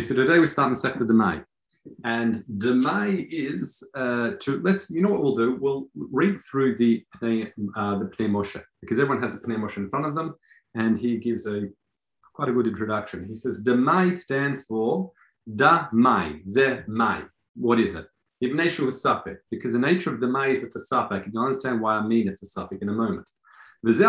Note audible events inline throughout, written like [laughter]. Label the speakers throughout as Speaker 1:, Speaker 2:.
Speaker 1: So today we start Sector Demai. And Demai is uh, to let's you know what we'll do? We'll read through the uh, the Pnei Moshe because everyone has a Pnei Moshe in front of them, and he gives a quite a good introduction. He says Demai stands for Da Mai, Ze Mai. What is it? Ibn was Safek, because the nature of the Mai is it's a Safek. You can understand why I mean it's a Safek in a moment. This is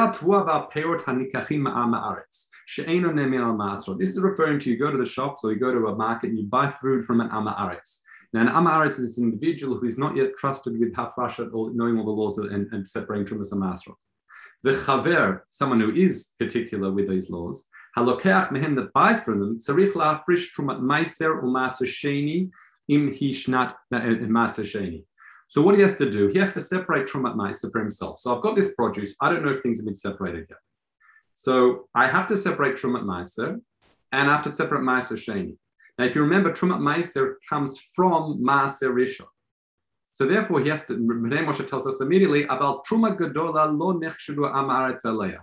Speaker 1: referring to you go to the shops or you go to a market and you buy food from an Amaretz. Now, an Amaretz is an individual who is not yet trusted with Hafrashat or knowing all the laws and, and separating Trumas and Masrot. The Chaver, someone who is particular with these laws, Halokeach mehem that buys from them, Sarich la'afrish Trumat Meiser or Maser Sheni im Hishnat eh, eh, Maser Sheni. So what he has to do, he has to separate Trumat Maisa for himself. So I've got this produce. I don't know if things have been separated yet. So I have to separate Trumat Maisa and I have to separate Maisa Sheni. Now, if you remember, Trumat Maisa comes from Maasa Rishon. So therefore, he has to, Pnei Moshe tells us immediately about Truma Gadola lo nechshudu Amaretz aleya.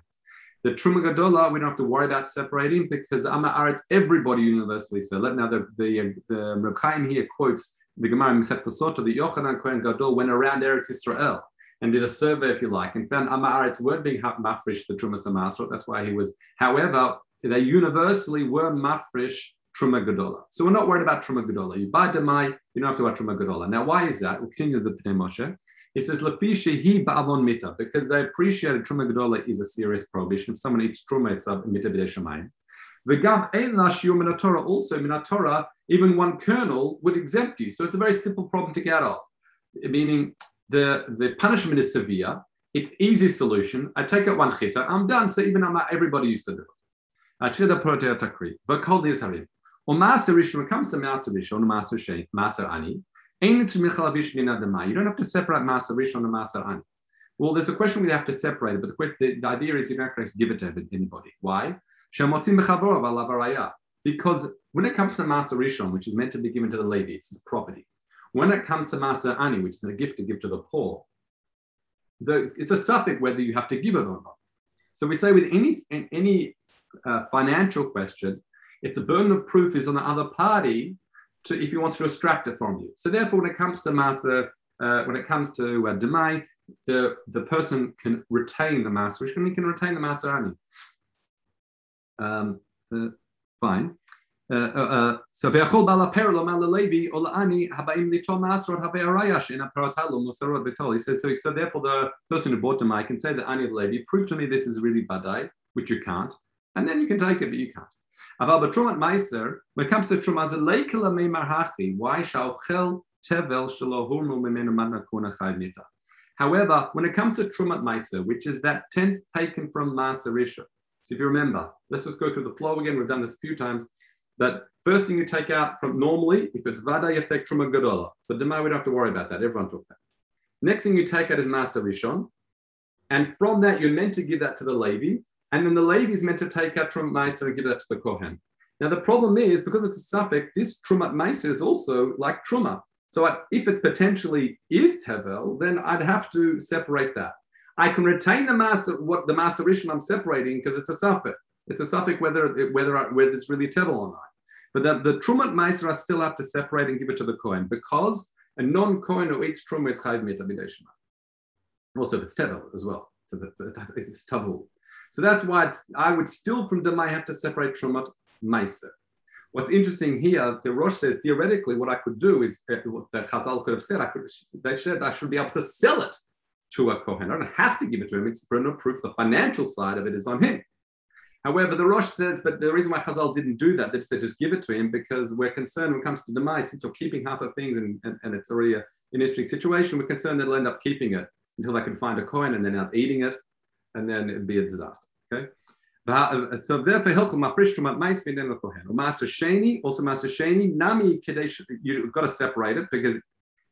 Speaker 1: The Truma Gadola, we don't have to worry about separating because Amaretz, everybody universally said. Now, the, the, the Reb here quotes the Gemara in Masechta Sota, the Yochanan Kohen Gadol went around Eretz Israel and did a survey, if you like, and found Amaretz weren't being mafresh the Trumas and That's why he was. However, they universally were mafresh Truma Gadola. So we're not worried about Truma Gadola. You buy Demai, you don't have to buy Truma Gadola. Now, why is that? We'll continue the Pnei Moshe. He says, Lapisha ba'avon mita, because they appreciated Truma Gadola is a serious prohibition. If someone eats Truma, it's a mita b'deshamayim. V'gam ein lashiyur minatora, also minatora, even one kernel would exempt you. So it's a very simple problem to get out. Meaning the, the punishment is severe. It's easy solution. I take out one chita, I'm done. So even everybody used to do it. Or maser rishon, when it comes to maser rishon, maser shein, maser ani, you don't have to separate maser rishon and maser ani. Well, there's a question we have to separate it, but the, the, the idea is you don't have to give it to anybody. Why? Because when it comes to Maser Rishon, which is meant to be given to the Levi, it's his property. When it comes to Maser Ani, which is a gift to give to the poor, the, it's a suffix whether you have to give it or not. So we say with any any uh, financial question, it's a burden of proof is on the other party to if he wants to extract it from you. So therefore, when it comes to Master, uh, when it comes to uh, Demai, the, the person can retain the Maser Rishon, he can retain the Maser Ani. Um, uh, fine. Uh, uh, uh, so ve'achol bala per lo malalevi ola'ani habayim litom ma'asrot have'arayash in aparatalo musarot betal. He says, so, so therefore the person who bought the I can say that ani of levi, prove to me this is really badai, which you can't. And then you can take it, but you can't. Aval betrumat meiser, when it comes to trumat, leikela me marhachi, why shauchel tevel shalohurmu memenu matnakuna chayv nita. However, when it comes to trumat meiser, which is that tenth taken from maser so if you remember, let's just go through the flow again. We've done this a few times. That first thing you take out from normally, if it's Vada Yefek Truma Gadola, but Dema, we don't have to worry about that. Everyone took that. Next thing you take out is Masa Rishon. And from that, you're meant to give that to the Levi. And then the Levi is meant to take out Trumat Meiser and give that to the Kohen. Now, the problem is because it's a suffix, this Trumat Meiser is also like Truma. So if it potentially is Tevel, then I'd have to separate that. I can retain the mass of what the mass I'm separating because it's a suffix. It's a suffix whether whether whether it's really tevel or not. But the, the trumat meiser I still have to separate and give it to the coin because a non-coin who eats truma is chayv mitabideshima. Also, if it's tevel as well, so that, it's tavul. So that's why I would still from demai have to separate trumat meiser. What's interesting here, the Rosh said theoretically, what I could do is uh, what the Chazal could have said. I could they said I should be able to sell it to a Kohen. I don't have to give it to him. It's of proof. The financial side of it is on him. However, the Rosh says, but the reason why Chazal didn't do that, they said just give it to him because we're concerned when it comes to demise, since you're keeping half of things and, and, and it's already a, an interesting situation, we're concerned that they'll end up keeping it until they can find a coin and then out eating it, and then it'd be a disaster. Okay. Uh, so therefore, Hilchum Mafrish Trumat Mais V'Nen Kohen. Maser Sheni, also Maser Sheni, Nami Kadesh. You've got to separate it because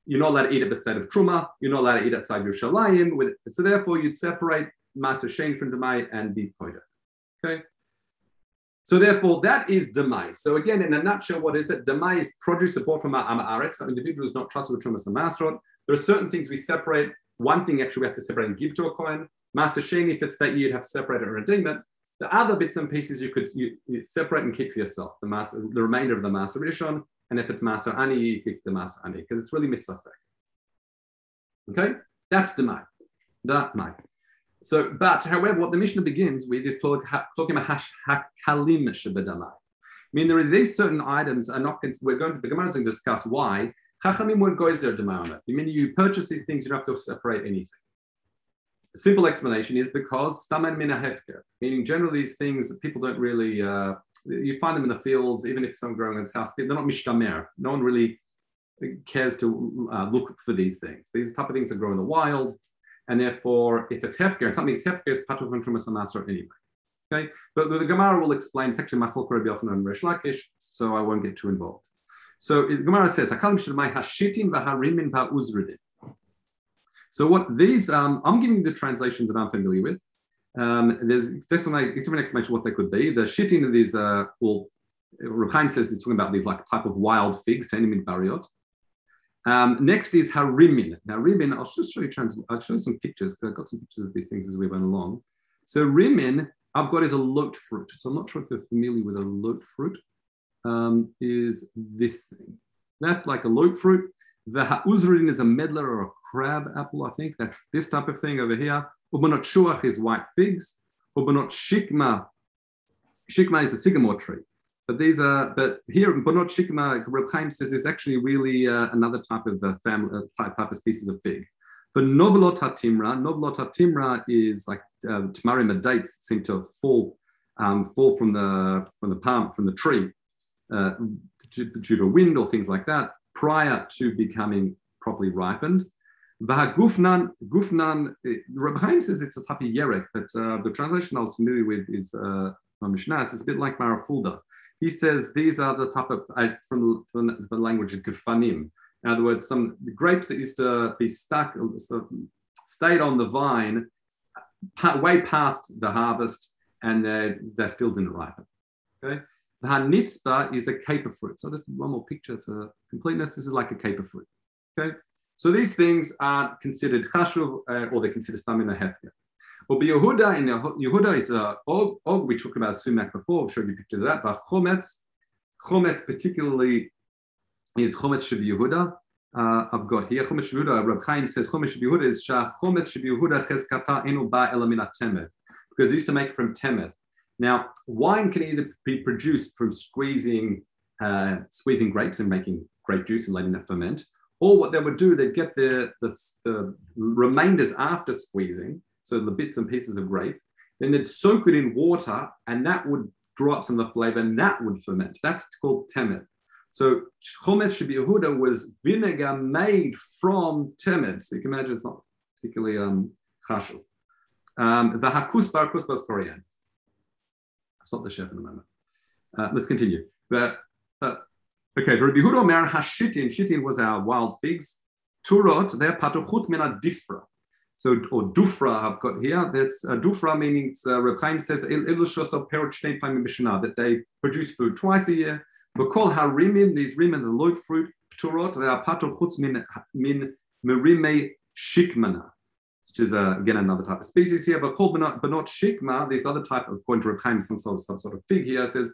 Speaker 1: you're not allowed to eat at the state of truma. You're not allowed to eat outside your shalayim. With so therefore, you'd separate master shein from demai and be poida. Okay. So therefore, that is demai. So again, in a nutshell, what is it? Demai is produce bought from our aretz. An individual is not trusted with trumas masrot. There are certain things we separate. One thing actually we have to separate and give to a coin. Master shein, if it's that you'd have to separate it and redeem it. The other bits and pieces you could you, you separate and keep for yourself, the mass, the remainder of the Maser Rishon, and if it's Maser Ani, you keep the Maser Ani, because it's really misafek. Okay, that's the Mai. That Mai. So, but however, what the Mishnah begins with is talk, talking about hash, hakalim shebedamai. I mean, there are these certain items are not. We're going to the Gemara is going to discuss why Chachamim won't go there demai I mean, you purchase these things, you don't have to separate anything. The simple explanation is because stamen mina meaning generally these things people don't really. Uh, you find them in the fields, even if some growing in this house. They're not mishtamer. No one really cares to uh, look for these things. These type of things that grow in the wild, and therefore, if it's hefker, something is hefker, it's part of trumas master anyway. Okay, but the Gemara will explain. It's actually Machlok Rabbi Yochanan and Resh Lakish, so I won't get too involved. So the Gemara says, hashitin v'harimin v'uzridin." So what these, um, I'm giving the translations that I'm familiar with. Um, there's different explanation what they could be. The shitin of these, uh, well, Reb says he's talking about these like type of wild figs, Tenemid Bariot. Um, next is harimin. Now, rimin, I'll just show you, trans- I'll show you some pictures because I've got some pictures of these things as we went along. So, rimin, I've got is a lote fruit. So, I'm not sure if you're familiar with a lote fruit, um, is this thing. That's like a lote fruit. The ha'uzrin is a medlar or a crab apple, I think. That's this type of thing over here. Ubanot shuach is white figs. Ubanot shikma, shikma is a sycamore tree. But these are, but here, Bonot Shikma, Reb Chaim says is actually really uh, another type of uh, family, uh, type, type of species of fig. For Novelot Timra, Novelot Timra is like uh, Tamarim dates seem to fall um, fall from the from the palm from the tree uh, due to wind or things like that prior to becoming properly ripened. The gufnan, Gufnan, Reb Chaim says it's a of yerek, but uh, the translation I was familiar with is uh, Mishnah. It's a bit like Marafulda he says these are the type of, as from, from the language of gefanim. In other words, some grapes that used to be stuck, so stayed on the vine way past the harvest and they, they still didn't ripen. Okay. The hanitzba is a caper fruit. So just one more picture for completeness. This is like a caper fruit. Okay. So these things are considered chashuv uh, or they're considered stamina hefker. Well, Yehuda in Yehuda is a og, og. We talked about sumac before. I've showed you pictures of that. But chometz, chometz particularly is chometz sheb Yehuda. Uh, I've got here chometz sheb Yehuda. Reb Chaim says chometz sheb Yehuda is shah chometz sheb Yehuda cheskata enu ba elamina temed because they used to make from temed. Now, wine can either be produced from squeezing uh, squeezing grapes and making grape juice and letting that ferment, or what they would do, they'd get the, the, the remainders after squeezing so the bits and pieces of grape. Then they'd soak it in water, and that would draw up some of the flavor, and that would ferment. That's called temet. So chometz shebiyehuda was vinegar made from temet. So you can imagine it's not particularly um. Um, the hakus bar kusbas korean. Stop the chef in a moment. Uh, let's continue. But, okay, Rabbi Yehuda Omer hashitin. Shitin was our wild figs. Turot, they're patuchut mena difra. So, or dufra I've got here. That's uh, dufra meaning uh, Reb Chaim says that they produce food twice a year. But call harimin these rimin the lote fruit pturot they are chutz min min merime shikmana, which is uh, again another type of species here. But called but not, shikma. This other type of according to Reb some sort of some sort of fig here says mina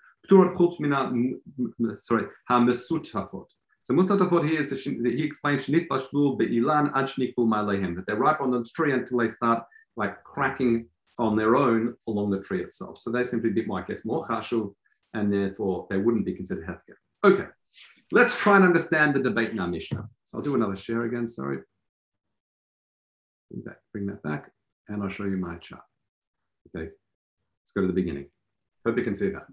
Speaker 1: sorry ha mesutafot. So Musatafot here is the, he explains Shnit Bashlu Be'ilan Ad Shnikul Malehem, that they're ripe on the tree until they start like cracking on their own along the tree itself. So they're simply a bit more, I guess, more chashuv, and therefore they wouldn't be considered hefker. Okay, let's try and understand the debate in our Mishnah. So I'll do another share again, sorry. Bring that, bring that back, and I'll show you my chart. Okay, let's go to the beginning. Hope you can see that.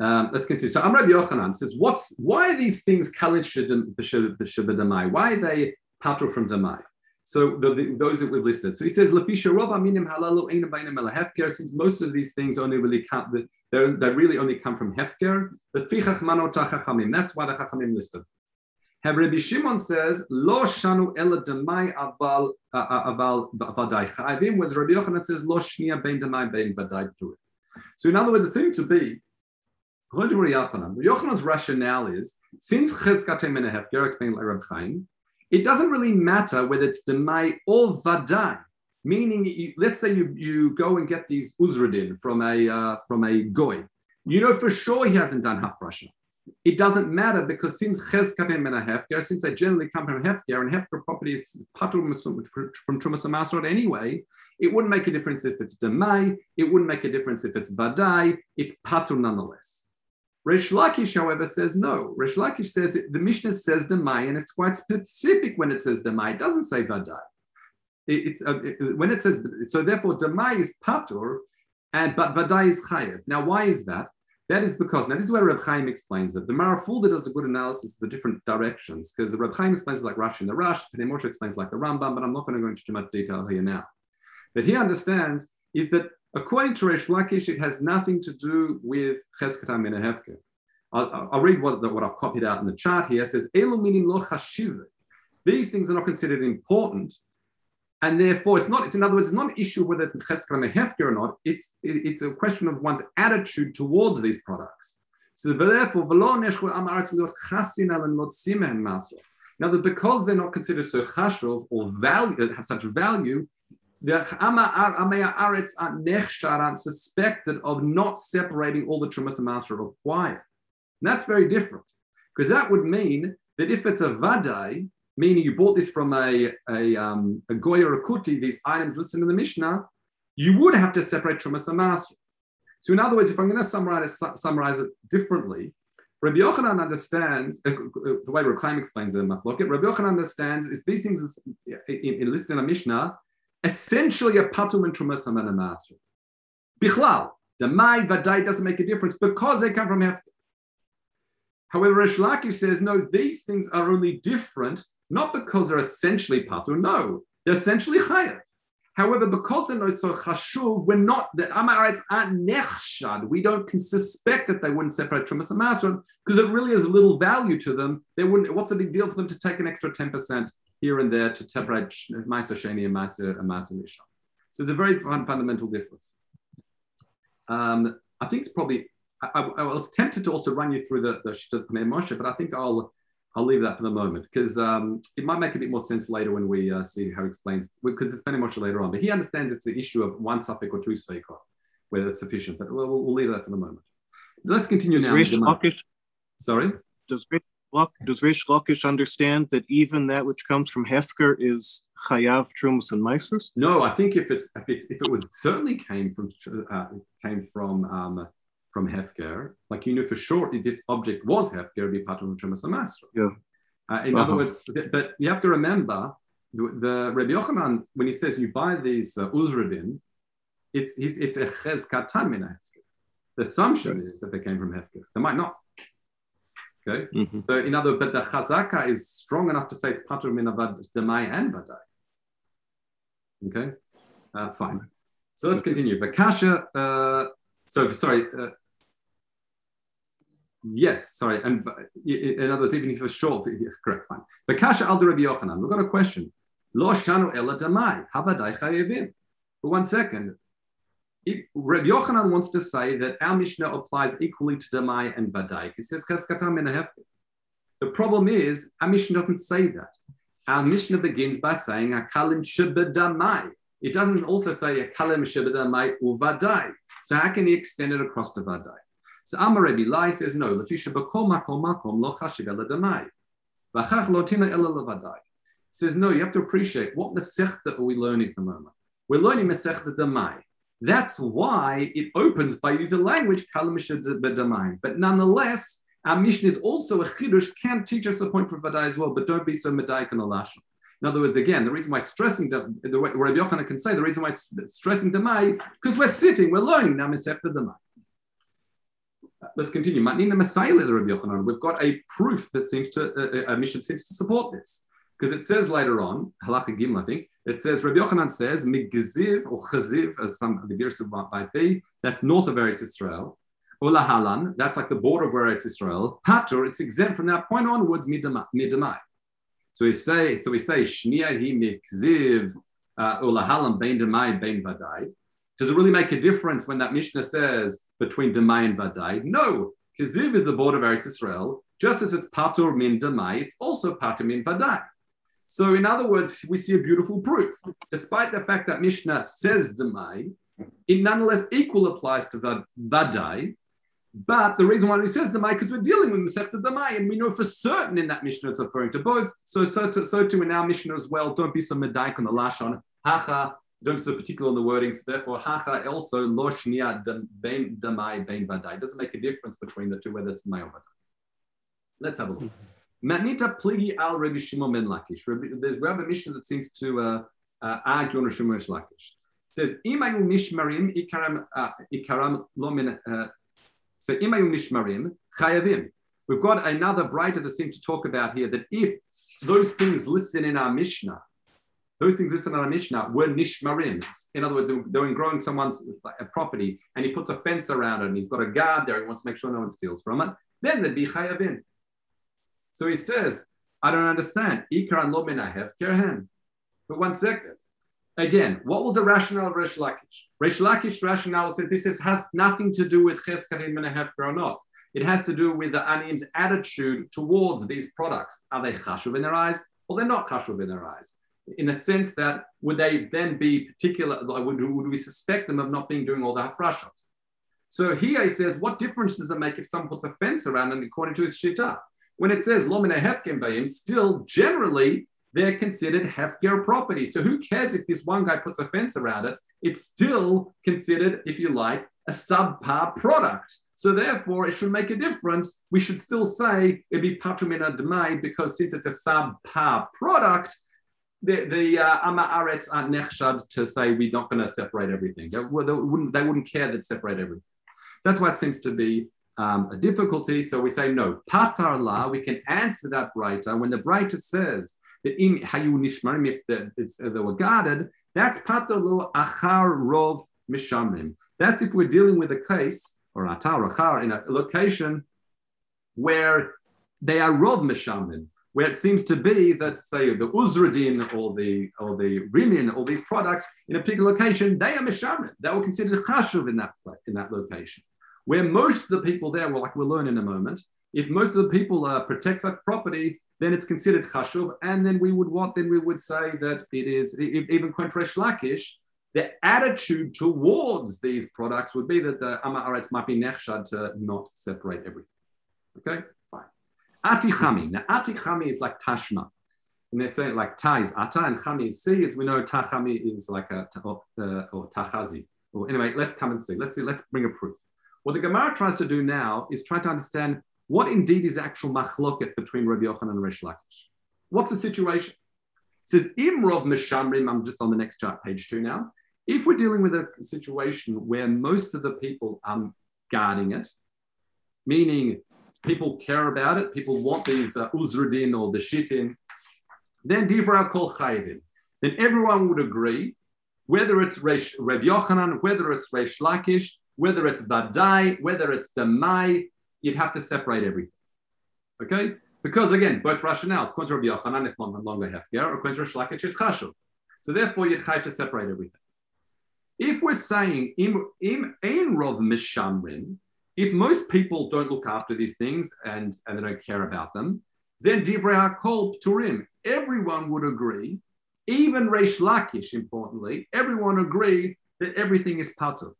Speaker 1: Um, let's continue. So Amr Yochanan says, "What's why are these things kalid b'shabedamai? Why are they patro from damai?" So the, the, those that we've listed. So he says, "Lapisha rova minim halalu einam beinam hefker." Since most of these things only really come, they really only come from hefker. But fichach manota chachamim. That's why the chachamim listed. Have Rabbi Shimon says, "Lo shanu ela demai aval aval vadai chayvim." Whereas Rabbi Yochanan says, "Lo shnia bein demai bein vadai it." So in other words, it seems to be According to Yochanan, Yochanan's rationale is since Cheskate Menehef, explained like Chaim, it doesn't really matter whether it's Demai or Vadai. Meaning, you, let's say you, you go and get these uzradin from a uh, from a goy. You know for sure he hasn't done hafrasha. It doesn't matter because since chezkatem and hefker, since they generally come from hefker and hefker property is patur from trumas anyway, it wouldn't make a difference if it's demai. It wouldn't make a difference if it's vadai. It's patur nonetheless. Resh Lakish, however, says no. Resh Lakish says it, the Mishnah says demai, and it's quite specific when it says demai. It doesn't say vadai. It, it's uh, it, when it says so. Therefore, demai is patur, and but vadai is chayev. Now, why is that? That is because now this is where Reb Chaim explains it. The Marafulda does a good analysis of the different directions because Reb Chaim explains like Rashi and the Rash, Pnei Moshe explains like the Rambam, but I'm not going to go into too much detail here now. But he understands is that according to Resh Lakish, it has nothing to do with Chesketam in a I'll, I'll read what, what I've copied out in the chart here. It says, lo. These things are not considered important. And therefore, it's not, it's in other words, it's not an issue whether it's Chesketam hefker or not. It's, it, it's a question of one's attitude towards these products. So therefore, now that because they're not considered so chashuv or value, have such value, the Amaya Aretz are suspected of not separating all the Trumas and Master required. And that's very different because that would mean that if it's a Vadai, meaning you bought this from a, a, um, a Goya or a Kuti, these items listed in the Mishnah, you would have to separate Trumas and Master. So, in other words, if I'm going to summarize it, summarize it differently, Rabbi Yochanan understands, uh, the way Rabbi Chaim explains it in Machloket, Rabbi Yochanan understands is these things is, in, in, listed in the Mishnah essentially a patum and trumas and a master. Bichlal, the mai vadai doesn't make a difference because they come from hefker. However, Resh Lakish says no, these things are only different not because they're essentially patur. No, they're essentially chayav. However, because they're not so chashuv, we're not the Amarites aren't nechshad. We don't suspect that they wouldn't separate trumas and master because it really has little value to them. They wouldn't. What's the big deal for them to take an extra ten percent here and there to separate Maisa Sheni and Maisa, and Misha. So it's a very fun, fundamental difference. Um, I think it's probably, I, I, was tempted to also run you through the, the Shittat Pnei Moshe, but I think I'll, I'll leave that for the moment because um, it might make a bit more sense later when we uh, see how he explains, because it's Pnei Moshe later on. But he understands it's the issue of one suffix or two suffix, whether it's sufficient, but we'll, we'll leave that for the moment. Let's continue
Speaker 2: does
Speaker 1: now.
Speaker 2: Sorry? Does does Rish Lakish understand that even that which comes from Hefker is Chayav, Trumas, and Meisus?
Speaker 1: No, I think if it's if it if it was certainly came from uh, came from um, from Hefker, like you knew for sure this object was Hefker, be Patron Trumas and Master.
Speaker 2: Yeah.
Speaker 1: Uh, in uh-huh. other words, but you have to remember the, the Rabbi Yochanan when he says you buy these uh, Uzradin, it's it's a Chez Katan The assumption is that they came from Hefker. They might not. Okay. Mm-hmm. So in other, but the chazaka is strong enough to say it's patur min demai and vadai. Okay. Uh, fine. So let's continue. Vakasha. Uh, so sorry. Uh, yes. Sorry. And in other words, even if it's short, yes, correct. Fine. Vakasha al Rabbi Yochanan. We've got a question. Lo shanu ela demai havadai chayevim. For one second, Reb Yochanan wants to say that our Mishnah applies equally to Damai and Badai. He says The problem is, our Mishnah doesn't say that. Our Mishnah begins by saying Akalim Shibadamai. It doesn't also say Akalim Shibadamai Uvadai. So how can he extend it across to Vadai? So Amar Rebbe Lai says no. Lafisha Bakol Makom Makom Lo Chashigala Damai. Vachach Lotina Ela Lavadai. Says no. You have to appreciate what Masechta are we learning at the moment. We're learning Masechta Damai. That's why it opens by using language, but nonetheless, our mission is also a chidush, can teach us a point for Vadai as well, but don't be so medaik and alashon. In other words, again, the reason why it's stressing the, the way Rabbi Yochanan can say the reason why it's stressing Demai, because we're sitting, we're learning now Masechta Demai. Let's continue. Matnina Messiah, Rabbi Yochanan. We've got a proof that seems to, uh, a mission seems to support this. Because it says later on, Halacha Gimel, I think, it says, Rabbi Yochanan says, Migiziv or Chaziv, as some of the Girsa might be, that's north of Eretz Israel. Ola Halan, that's like the border of Eretz Israel. Patur, it's exempt from that point onwards, Midamai. So we say, so we say, Shnia hi mikziv, uh, Ola Halan, Bein Demai, Bein Vadai. Does it really make a difference when that Mishnah says between Demai and Vadai? No, Kiziv is the border of Eretz Israel. Just as it's Patur min Demai, it's also Patur min Vadai. So in other words, we see a beautiful proof. Despite the fact that Mishnah says Demai, it nonetheless equal applies to Vadai. But the reason why he says Demai because we're dealing with Masechta Demai, and we know for certain in that Mishnah it's referring to both. So so, to, so too in our Mishnah as well. Don't be so medaik on the lashon hacha. Don't be so particular on the wording. So therefore, hacha also lo shnia Demai ben Vadai. Doesn't make a difference between the two whether it's Demai or Vadai. Let's have a look. Manita pligi al Rabbi Shimon ben Lakish. There's we have a Mishnah that seems to uh, uh, argue on Shimon ben Lakish. It says imayu nishmarim ikaram uh, ikaram lo min. Uh, so imayu nishmarim chayavim. We've got another braita that seems to talk about here that if those things listed in our Mishnah, those things listed in our Mishnah were nishmarim. In other words, they're growing someone's property and he puts a fence around it and he's got a guard there. He wants to make sure no one steals from it. Then there'd be chayavim. So he says, I don't understand. Ikran lo kerhen. But one second. Again, what was the rationale of Resh Lakish? Resh Lakish's rationale said this is, has nothing to do with cheskarim and or not. It has to do with the anim's attitude towards these products. Are they chashuv in their eyes or they're not chashuv in their eyes? In a sense that would they then be particular, would, would we suspect them of not being doing all the hafrashot? So here he says, what difference does it make if someone puts a fence around and according to his shita? When it says lomine hefkem bayim, still generally they're considered hefker property. So who cares if this one guy puts a fence around it? It's still considered, if you like, a subpar product. So therefore, it should make a difference. We should still say it'd be patrumina demai because since it's a subpar product, the, the uh, Ama Aretz aren't nechshad to say we're not going to separate everything. They, they, wouldn't, they wouldn't care that separate everything. That's why it seems to be um, a difficulty. So we say no. Patar la, we can answer that braita when the braita says that in hayu nishmarim, if the, they were guarded, that's patar lo achar rov mishamrim. That's if we're dealing with a case or atar achar in a location where they are rov mishamrim. Where it seems to be that, say, the Uzradin or the or the Rimin, all these products in a particular location, they are mishamrim. They were considered chashuv in that in that location where most of the people there, well, like we'll learn in a moment, if most of the people uh, protect that property, then it's considered chashuv, and then we would what? Then we would say that it is even kontresh lakish. The attitude towards these products would be that the Amma might be nechshad to not separate everything. Okay, fine. Atichami. Now, atichami is like tashma. And they're saying like ta is ata and chami is si. As we know, tachami is like a or, uh, or tachazi. Or anyway, let's come and see. Let's see. Let's bring a proof. What the Gemara tries to do now is try to understand what indeed is actual machloket between Rabbi Yochanan and Resh Lakish. What's the situation? It says, Imrov Meshamrim, I'm just on the next chart, page two now. If we're dealing with a situation where most of the people are guarding it, meaning people care about it, people want these uh, uzradin or the shitin, then divra kol chayvin. Then everyone would agree, whether it's Resh, Reb Yochanan, whether it's Resh Lakish, whether it's Vadai, whether it's Damai, you'd have to separate everything. Okay? Because again, both rationales, contra Rabbi Yochanan, if no longer Hefger, or is Chashuv. So therefore, you'd have to separate everything. If we're saying im im ein rov mishamrin, if most people don't look after these things and, and they don't care about them, then divrei hakol pturim. Everyone would agree, even Reish Lakish, importantly, everyone agree that everything is patur.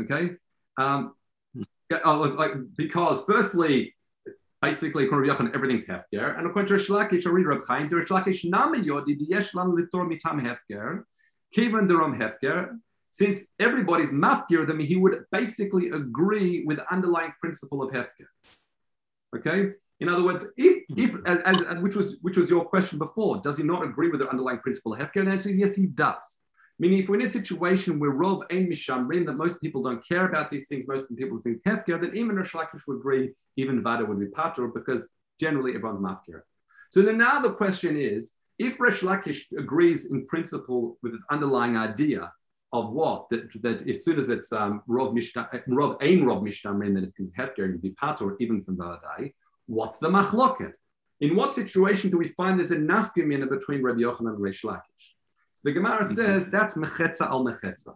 Speaker 1: Okay. Um, oh, like, because firstly, basically, everything's hefker, and according to Shlakish, or Reb Chaim, there Shlakish nama yodi lam litor mitam hefker, kivan derom hefker. Since everybody's mapgir, then he would basically agree with the underlying principle of hefker. Okay. In other words, if, hmm. if as, as, which was which was your question before, does he not agree with the underlying principle of hefker? And the answer is yes, he does. Meaning, if we're in a situation where Rov Ein Mishamrin, that most people don't care about these things, most of the people think Hefker, then even Rosh Lakish would agree, even Vada would be Patur, because generally everyone's Mafkir. So then now the question is, if Resh Lakish agrees in principle with the underlying idea of what that, that as soon as it's um, Rov Mishtam, Rov Ein Rov Mishtamrin, that it's Hefker and be Patur, even from Vadai, what's the Machloket? In what situation do we find there's enough gemina between Rabbi Yochanan and Resh Lakish? The Gemara says that's mechetza al mechetza.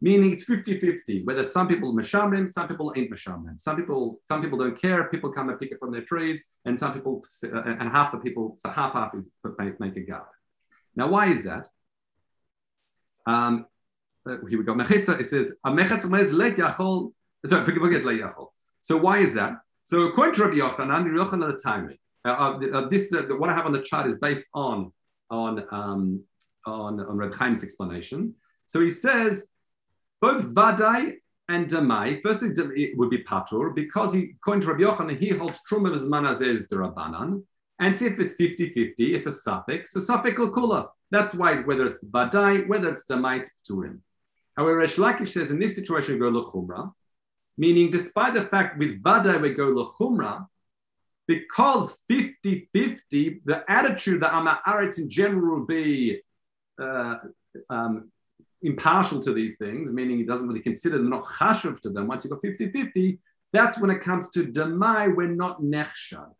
Speaker 1: meaning it's 50-50, whether some people mashamrim, some people ain't mashamrim. Some people, some people don't care. People come and pick it from their trees, and some people, uh, and half the people, so half half is make, make a gap. Now, why is that? Um, uh, here we go. Mechitza, it says, a mechetza let yachol, sorry, forget let yachol. So why is that? So according to Rabbi Yochanan, Rabbi Yochanan Tami, uh, uh, uh, this uh, what I have on the chart is based on on um, on on Reb Chaim's explanation. So he says both Vadai and Damai. Firstly, it would be Patur because he, according to Rabbi Yochanan, he holds Truma as Manazez the Rabbanan. And see if it's 50-50, it's a suffix. So suffix kula. That's why whether it's Vadai, whether it's Damai, it's Pturim. However, Resh Lakish says in this situation we go Lechumra, meaning despite the fact with Vadai we go Lechumra, because 50-50, the attitude that Amaretz in general will be uh, um, impartial to these things, meaning he doesn't really consider them, not chashuv to them. Once you go 50-50, that's when it comes to demai, we're not nechshad.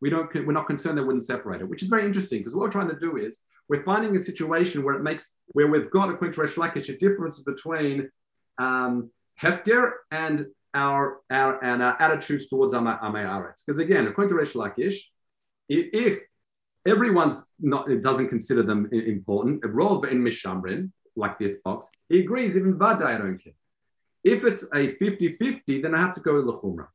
Speaker 1: We don't, we're not concerned they wouldn't separate it, which is very interesting because what we're trying to do is we're finding a situation where it makes, where we've got according to Resh Lakish, a difference between um, hefker and our, our and our attitudes towards Amay Aretz. Because again, according to Resh Lakish, if everyone's not doesn't consider them important, Rov in Mishamrin, like this box, he agrees, even Vadai, I don't care. If it's a 50-50, then I have to go with Lechumra.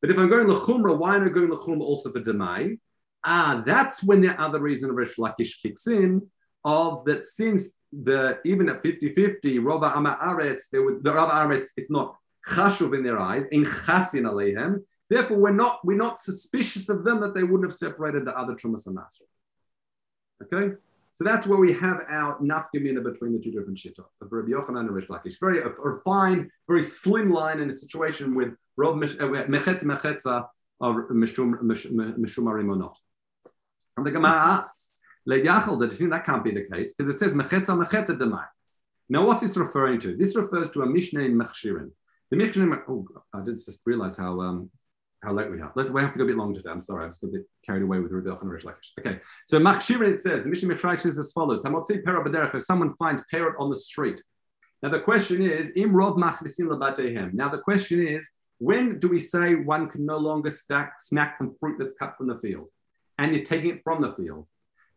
Speaker 1: But if I'm going Lechumra, why am I going Lechumra also for Demai? Ah, that's when the other reason of Rish Lakish kicks in, of that since the even at 50-50, Rova Ama Aretz, there would the Rava Aretz, it's not chashuv in their eyes, in chasin aleihem. Therefore, we're not we're not suspicious of them that they wouldn't have separated the other trumas and master. Okay, so that's where we have our nafkamina between the two different shittot of Rabbi Yochanan and Rish Lakish. Very a, fine, very slim line in a situation with Rob uh, Mechetz Mechetza of Mishumarim or. And the Gemara asks, that that can't be the case because it says Mechetza Mechetza Demai. Now, what's this referring to? This refers to a Mishnah in Mechshirin. The Mishnah, oh, I didn't just realize how um, how late we are. Let's we have to go a bit longer today. I'm sorry, I got a bit carried away with Rebbe and Rish Lakish. Okay, so Machshirin it says the Mishnah Mitzrayim says as follows: Hamotzi perot b'derech. If someone finds perot on the street, now the question is im labatehem. Now the question is when do we say one can no longer stack, snack from fruit that's cut from the field, and you're taking it from the field?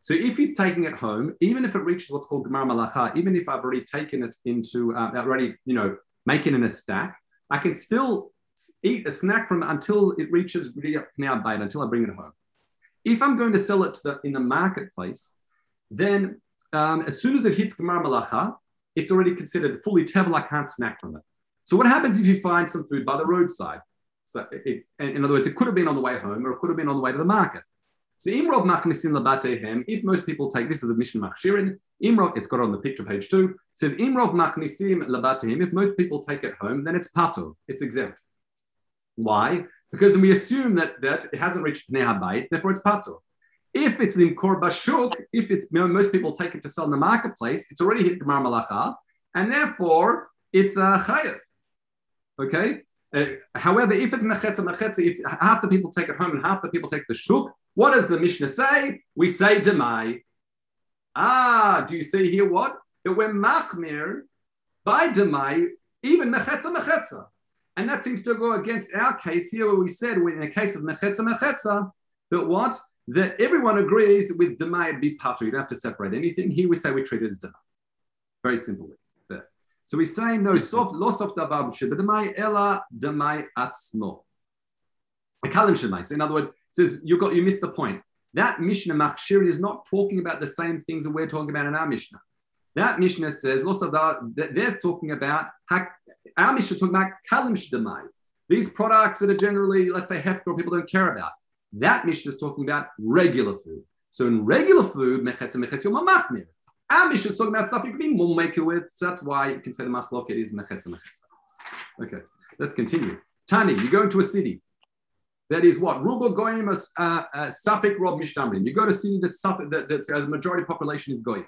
Speaker 1: So if he's taking it home, even if it reaches what's called Gemara Malacha, even if I've already taken it into, uh, already, you know, make it in a stack, I can still eat a snack from it until it reaches now bait, until I bring it home. If I'm going to sell it the, in the marketplace, then um, as soon as it hits Gemara Malacha, it's already considered fully tevel. I can't snack from it. So what happens if you find some food by the roadside? So it, in other words, it could have been on the way home or it could have been on the way to the market. So Imrov Machnisim Labatehem, if most people take this is the mission Machshirin, Imrov, it's got on the picture page two, says Imrov Machnisim Labatehem, if most people take it home, then it's pato, it's exempt. Why? Because we assume that, that it hasn't reached Pnei Habayit, therefore it's pato. If it's in Kor Bashuk, if it's you know, most people take it to sell in the marketplace, it's already hit Gemar Malacha, and therefore it's a uh. Okay. Uh, however, if it's mechetza mechetza, if half the people take it home and half the people take the shuk, what does the Mishnah say? We say demai. Ah, do you see here what? That we're machmir by demai, even mechetza mechetza. And that seems to go against our case here, where we said in the case of mechetza mechetza, that what? That everyone agrees with demai be patu. You don't have to separate anything. Here we say we treat it as demai. Very simply. There. So we say no soft loss of davar but demai ela demai atzmo. A kalim shemai. So in other words, says you got you missed the point. That Mishnah Machshir is not talking about the same things that we're talking about in our Mishnah. That Mishnah says also that they're talking about our Mishnah is talking about kalim shemai. These products that are generally, let's say, hefker, people don't care about. That Mishnah is talking about regular food. So in regular food, mechetz and mechetz machmir. Our Mishnah is talking about stuff you can be mulmaker with. So that's why you can say the machlok it is mechetz and mechetz. Okay, let's continue. Tani, you go into a city. That is what Ruba Goyim, uh, uh, Safek Rob Mishnamrim. You go to see that Safek, that, that uh, the majority population is Goyim.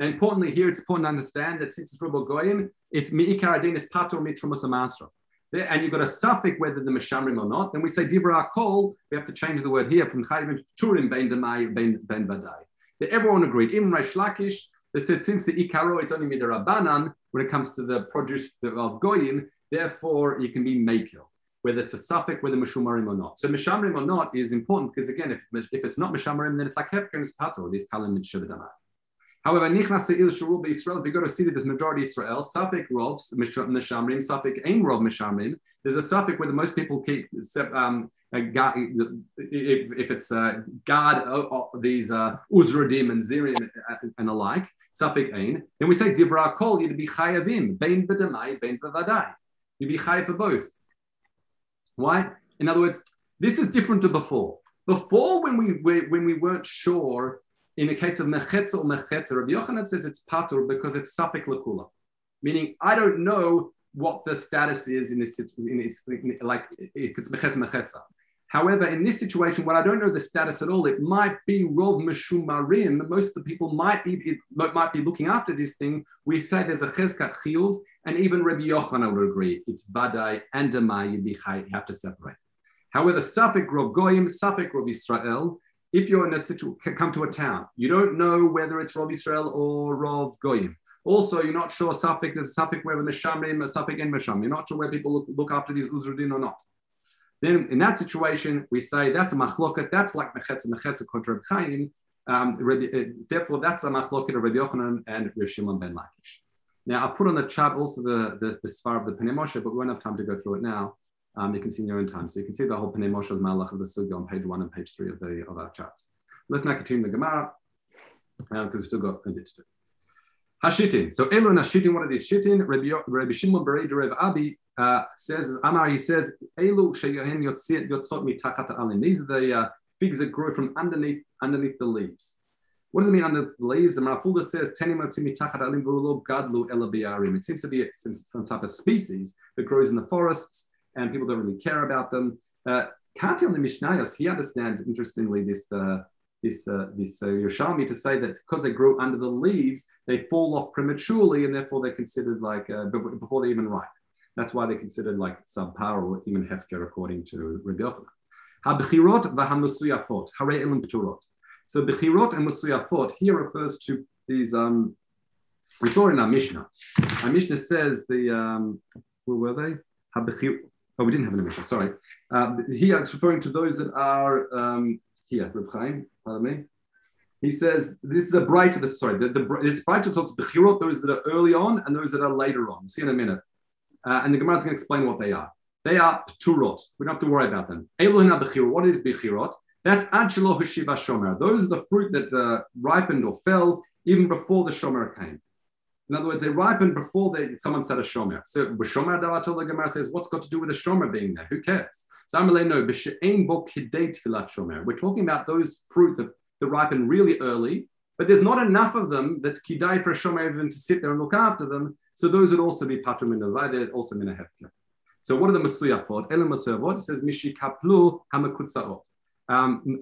Speaker 1: And importantly, here it's important to understand that since it's Ruba Goyim, it's Mi'ikar Adin is Pator Mitrumus Amasra. And you've got a suffix whether the Mishamrim or not. Then we say Dibra Kol, we have to change the word here from Chayim Turim Ben Demai Ben Badai. Everyone agreed. Im Resh Lakish, they said since the Ikaro it's only Midarabanan, when it comes to the produce of goyim. Therefore, you can be makil, whether it's a suffix, whether mishumarim or not. So mishamrim or not is important because again, if, if it's not mishamrim, then it's like hefker and pato. These kalim and However, nichnas il shurul Israel. If you go to see that there's majority Israel, suffix rov mishamrim, suffix ain rov mishamrim. There's a suffix where the most people keep um, if, if it's uh, God, uh, uh, these uh, Uzradim and Zirim and the like, suffix ain, then we say dibra kol you'd be chayavim, bein b'damai, bein b'vadai. You'd be chayav for both. Why? In other words, this is different to before. Before, when we when we weren't sure in the case of mechetza or mechetza, Rabbi Yochanan says it's patur because it's sapik lakula, meaning I don't know what the status is in this, in its, like it's mechetza mechetza. However, in this situation, when I don't know the status at all, it might be rov meshumarim. Most of the people might might be looking after this thing. We say there's a cheskat chiyuv, and even Rabbi Yochanan would agree it's vadai and demai you have to separate. However, safik rov goyim, safik rov Israel if you're in a situation, come to a town, you don't know whether it's Rav Israel or Rav Goyim. Also, you're not sure Safik, there's a Safik where the Meshamrim, a Safik and Mesham. You're not sure where people look, look after these Uzrudin or not. Then in that situation, we say that's a machloket, that's like Mechetza, Mechetza contra Reb Chaim. Um, uh, therefore, that's a machloket of Rabbi Yochanan and Rav Shimon ben Lakish. Now, I'll put on the chat also the, the, the Sfar of the Pnei Moshe, but we won't have time to go through it now. Um, you can see in your own time. So you can see the whole Pnei Moshe of Malach of the Sugya on page one and page three of, the, of our charts. Let's now continue the Gemara because um, we've still got a bit to do. Hashitin. So Elon Hashitin, what are these Shitin? Rabbi, Rabbi Shimon Bered Rev Abi uh, says, Amar, he says, Elu sheyohen yotzot mitachat alin. These are the uh, figs that grow from underneath underneath the leaves. What does it mean under the leaves? The Marafulda says. It seems to be some type of species that grows in the forests and people don't really care about them. Uh, Kehati on the Mishnayos, he understands interestingly this uh, this uh, this uh, Yerushalmi to say that because they grow under the leaves, they fall off prematurely, and therefore they're considered like uh, before they even ripe. That's why they're considered like subpar or even hefker, according to Rabbi Yochanan. Habchirot v'hamusuyafot, hare elim pturot. So bechirot and musuyafot here refers to these. Um, we saw in our Mishnah. Our Mishnah says the um, where were they? Oh, we didn't have an Mishnah, sorry. Uh, here it's referring to those that are um, here, Reb Chaim, pardon me. He says this is a braita, sorry, the, the, it's braita talks bechirot, those that are early on and those that are later on. See in a minute. Uh, and the Gemara is going to explain what they are. They are pturot. We don't have to worry about them. Elohina bechirot. What is bechirot? That's adshelo hashiva shomer. Those are the fruit that uh, ripened or fell even before the shomer came. In other words, they ripen before they, someone said a shomer. So b'shomer davatul the Gemara says, what's got to do with a shomer being there? Who cares? So no b'she'ein bo kidei tfilat shomer. We're talking about those fruit that, that ripen really early, but there's not enough of them that's kidei for a shomer even to sit there and look after them. So those would also be patrum in the they're also mina hefker. So what are the masuyafot? Elam masuyafot. It says mishikaplu hamakutzaot. Um.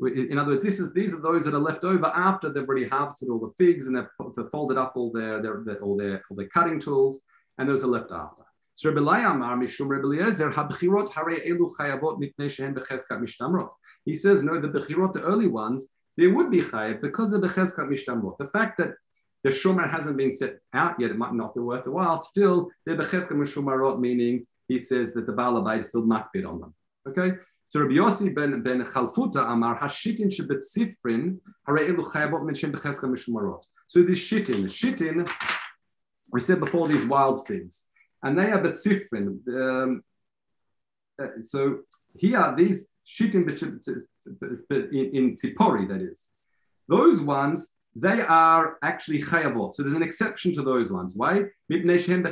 Speaker 1: In other words, this is these are those that are left over after they've already harvested all the figs and they've, folded up all their, their, their, all their all their cutting tools, and those are left after. He says, no, the bechirot, the early ones, they would be chayav because of the cheskat mishtamrot. The fact that the shomer hasn't been set out yet, it might not be worth a while. Still, they're becheskat mishumarot, meaning he says that the balabay is still makbid on them. Okay, so Rabbi Yossi ben, ben Chalfuta Amar Hashitin Shebet Sifrin Hare Elu Chayavot Mention Becheska Mishmarot. So this shitin, shitin, we said before these wild things, and they are Sifrin. Um, uh, so here these shitin in, in Tzipori, that is, those ones they are actually chayavot. So there's an exception to those ones. Why? Because in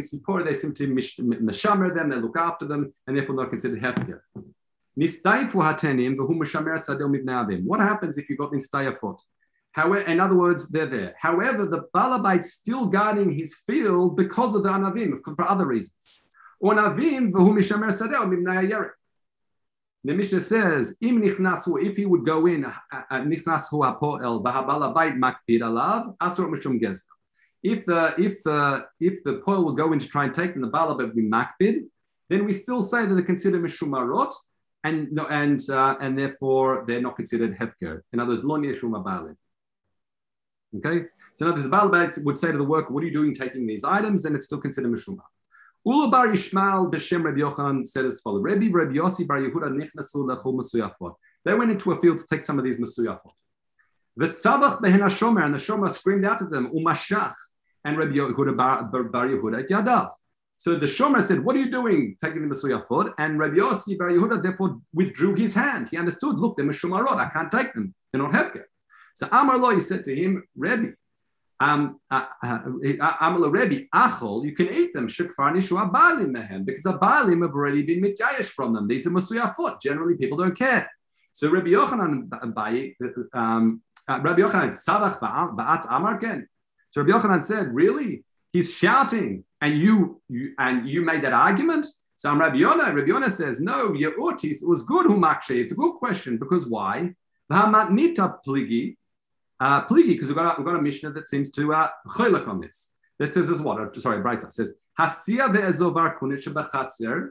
Speaker 1: Sipor they simply mishamer them, they look after them, and therefore not considered hefker. What happens if you got nistayafot? However, in other words, they're there. However, the balabite's still guarding his field because of the anavim, for other reasons. Or navim, the Mishnah says, "Im nichnasu, if he would go in, uh, uh, nichnasu alav asur mishum gezda." If the if the if the poil will go in to try and take them, the bala would be makpid, then we still say that they're considered mishumarot, and and uh, and therefore they're not considered hefker. In other words, lo nishuma balin. Okay, So now the Balabait would say to the worker, what are you doing taking these items? And it's still considered Mishuma. Ula bar Yishmael b'shem Rabbi Yochanan said as follows: Rabbi Rabbi Yossi bar Yehuda nichnasu lechol masuyafot. They went into a field to take some of these masuyafot. V'tzavach behen Shomer, and the Shomer screamed out at them, umashach, and Rabbi Yehuda bar, bar Yehuda yadav. So the Shomer said, "What are you doing, taking the masuyafot?" And Rabbi Yossi bar Yehuda therefore withdrew his hand. He understood. Look, they're mashumarot. I can't take them. They're not hefker. So Amar Lo, he said to him, Rabbi, um, uh, uh, Amal Rebbe, Achol, you can eat them. Shukfar Nishu Abalim Mehem, because have already been mityayesh from them. These are Musuyafot. Generally, people don't care. So Rabbi Yochanan, um, uh, Rabbi Yochanan, Sadach Ba'at. So Rabbi Yochanan said, really? He's shouting, and you, you and you made that argument. So I'm Rabbi Yonah. Rabbi Yonah says, no, Ye'otis, it was good humakshe. It's a good question because why? Uh, pligi, because we've got a, we've got a Mishnah that seems to uh, on this. That says as what? Uh, sorry, Braita says Hasia ve'ezov arkunit shebachatzer.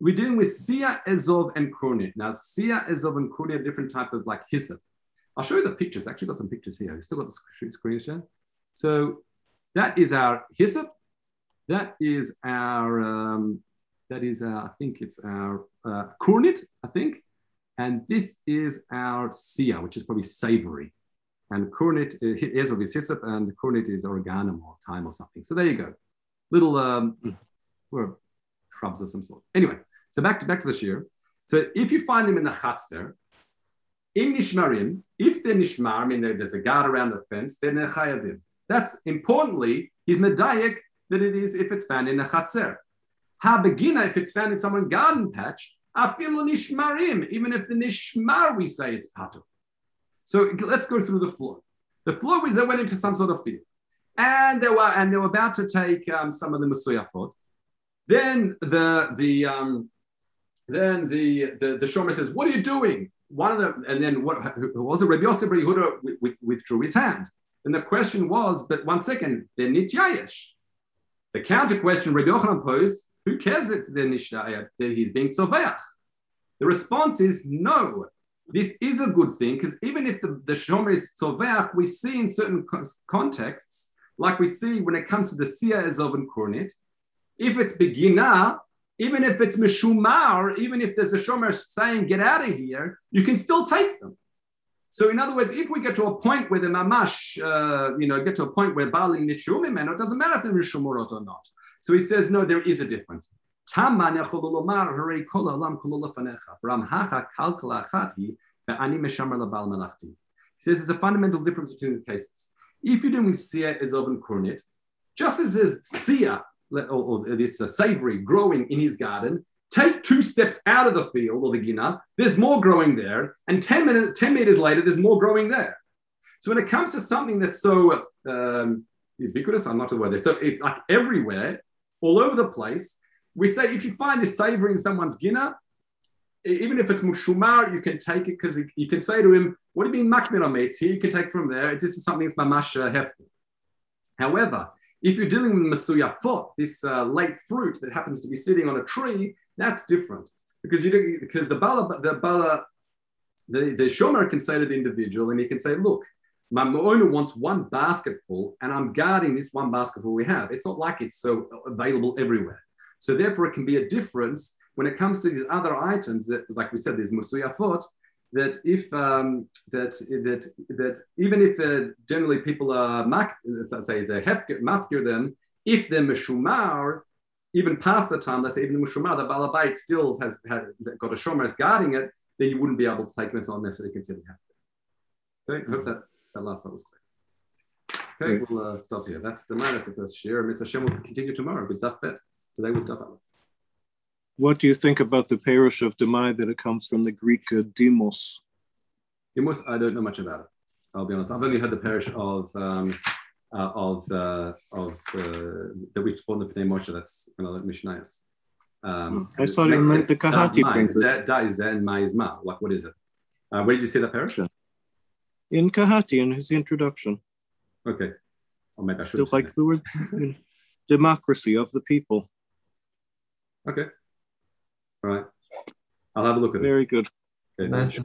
Speaker 1: We're dealing with Sia, Ezov, and Krunit. Now, Sia, Ezov, and Krunit are different type of like hyssop. I'll show you the pictures. I actually got some pictures here. You still got the screen share. So that is our hyssop. That is our, um, that is our, I think it's our uh, I think. And this is our Sia, which is probably savory. And kornit is of his hyssop, and kornit is organum or thyme or something. So there you go. Little um, or shrubs of some sort. Anyway, so back to back to the shear. So if you find them in the chatzir, in nishmarim, if they're nishmar, I mean there's a guard around the fence, then they're chayavim. That's importantly, he's medayik that it is if it's found in the chatzir. Ha begina if it's found in someone's garden patch, afilu nishmarim, even if the nishmar we say it's patu. So let's go through the floor. The floor was they went into some sort of field, and they were and they were about to take um, some of the masuyafot. Then the the um, then the the, the shomer says, "What are you doing?" One of them, and then what who was it? Rabbi Yosef Yehuda withdrew his hand. And the question was, but one second, they're nityayesh. The counter question Rabbi Yochanan posed, who cares if they're nityayesh? He's being soveach. The response is no this is a good thing because even if the, the shomer is tzoveach, we see in certain contexts, like we see when it comes to the sia ezov and kornit, if it's beginner, even if it's mishumar, even if there's a shomer saying get out of here, you can still take them. So in other words, if we get to a point where the mamash, uh, you know, get to a point where balim nitshumim, it doesn't matter if they're mishumorot or not. So he says, no, there is a difference. Tama lomar hare kol alam Ram hacha kalkala achati ve'ani labal. He says there's a fundamental difference between the cases. If you're doing sia ezov and kornit, just as there's sia or, or this uh, savory growing in his garden, take two steps out of the field or the gina, there's more growing there, and 10 minutes, 10 meters later, there's more growing there. So when it comes to something that's so um, ubiquitous, I'm not aware there, so it's like everywhere, all over the place, we say if you find this savory in someone's gina, even if it's mushumar, you can take it because you can say to him, "What do you mean makmir mates? Here you can take from there. This is something that's mamash uh, hefty." However, if you're dealing with masuya fot, this uh, lote fruit that happens to be sitting on a tree, that's different because you because the bala the bala the, the shomer can say to the individual and he can say, "Look, my owner wants one basketful, and I'm guarding this one basketful we have. It's not like it's so available everywhere." So therefore, it can be a difference when it comes to these other items that, like we said, there's musuyafot. That if um, that that that even if uh, generally people are mak, say they have mafkir them, if they're meshumar, even past the time, let's say even meshumar, the balabait still has, has got a shomer guarding it, then you wouldn't be able to take it. It's not necessarily considered. Okay, I hope that, that last part was clear. Okay, we'll uh, stop here. That's the minus the first share. Mitzvah Hashem will continue tomorrow with Daf Bet. Today was Daf Aleph.
Speaker 2: What do you think about the parish of Demai that it comes from the Greek uh, demos?
Speaker 1: Demos, I don't know much about it. I'll be honest. I've only heard the parish of um, uh, of uh, of uh, the which born the Pnei Moshe. That's another Mishnayos.
Speaker 2: Um, I saw you meant the Kehati.
Speaker 1: Da is and Ma Ma. Like what is it? Uh, where did you see that parish?
Speaker 2: In Kehati, in his introduction.
Speaker 1: Okay. Or maybe I should.
Speaker 2: Like the word [laughs] democracy of the people.
Speaker 1: Okay. All right. I'll have a look at it.
Speaker 2: Very good. Okay. Nice.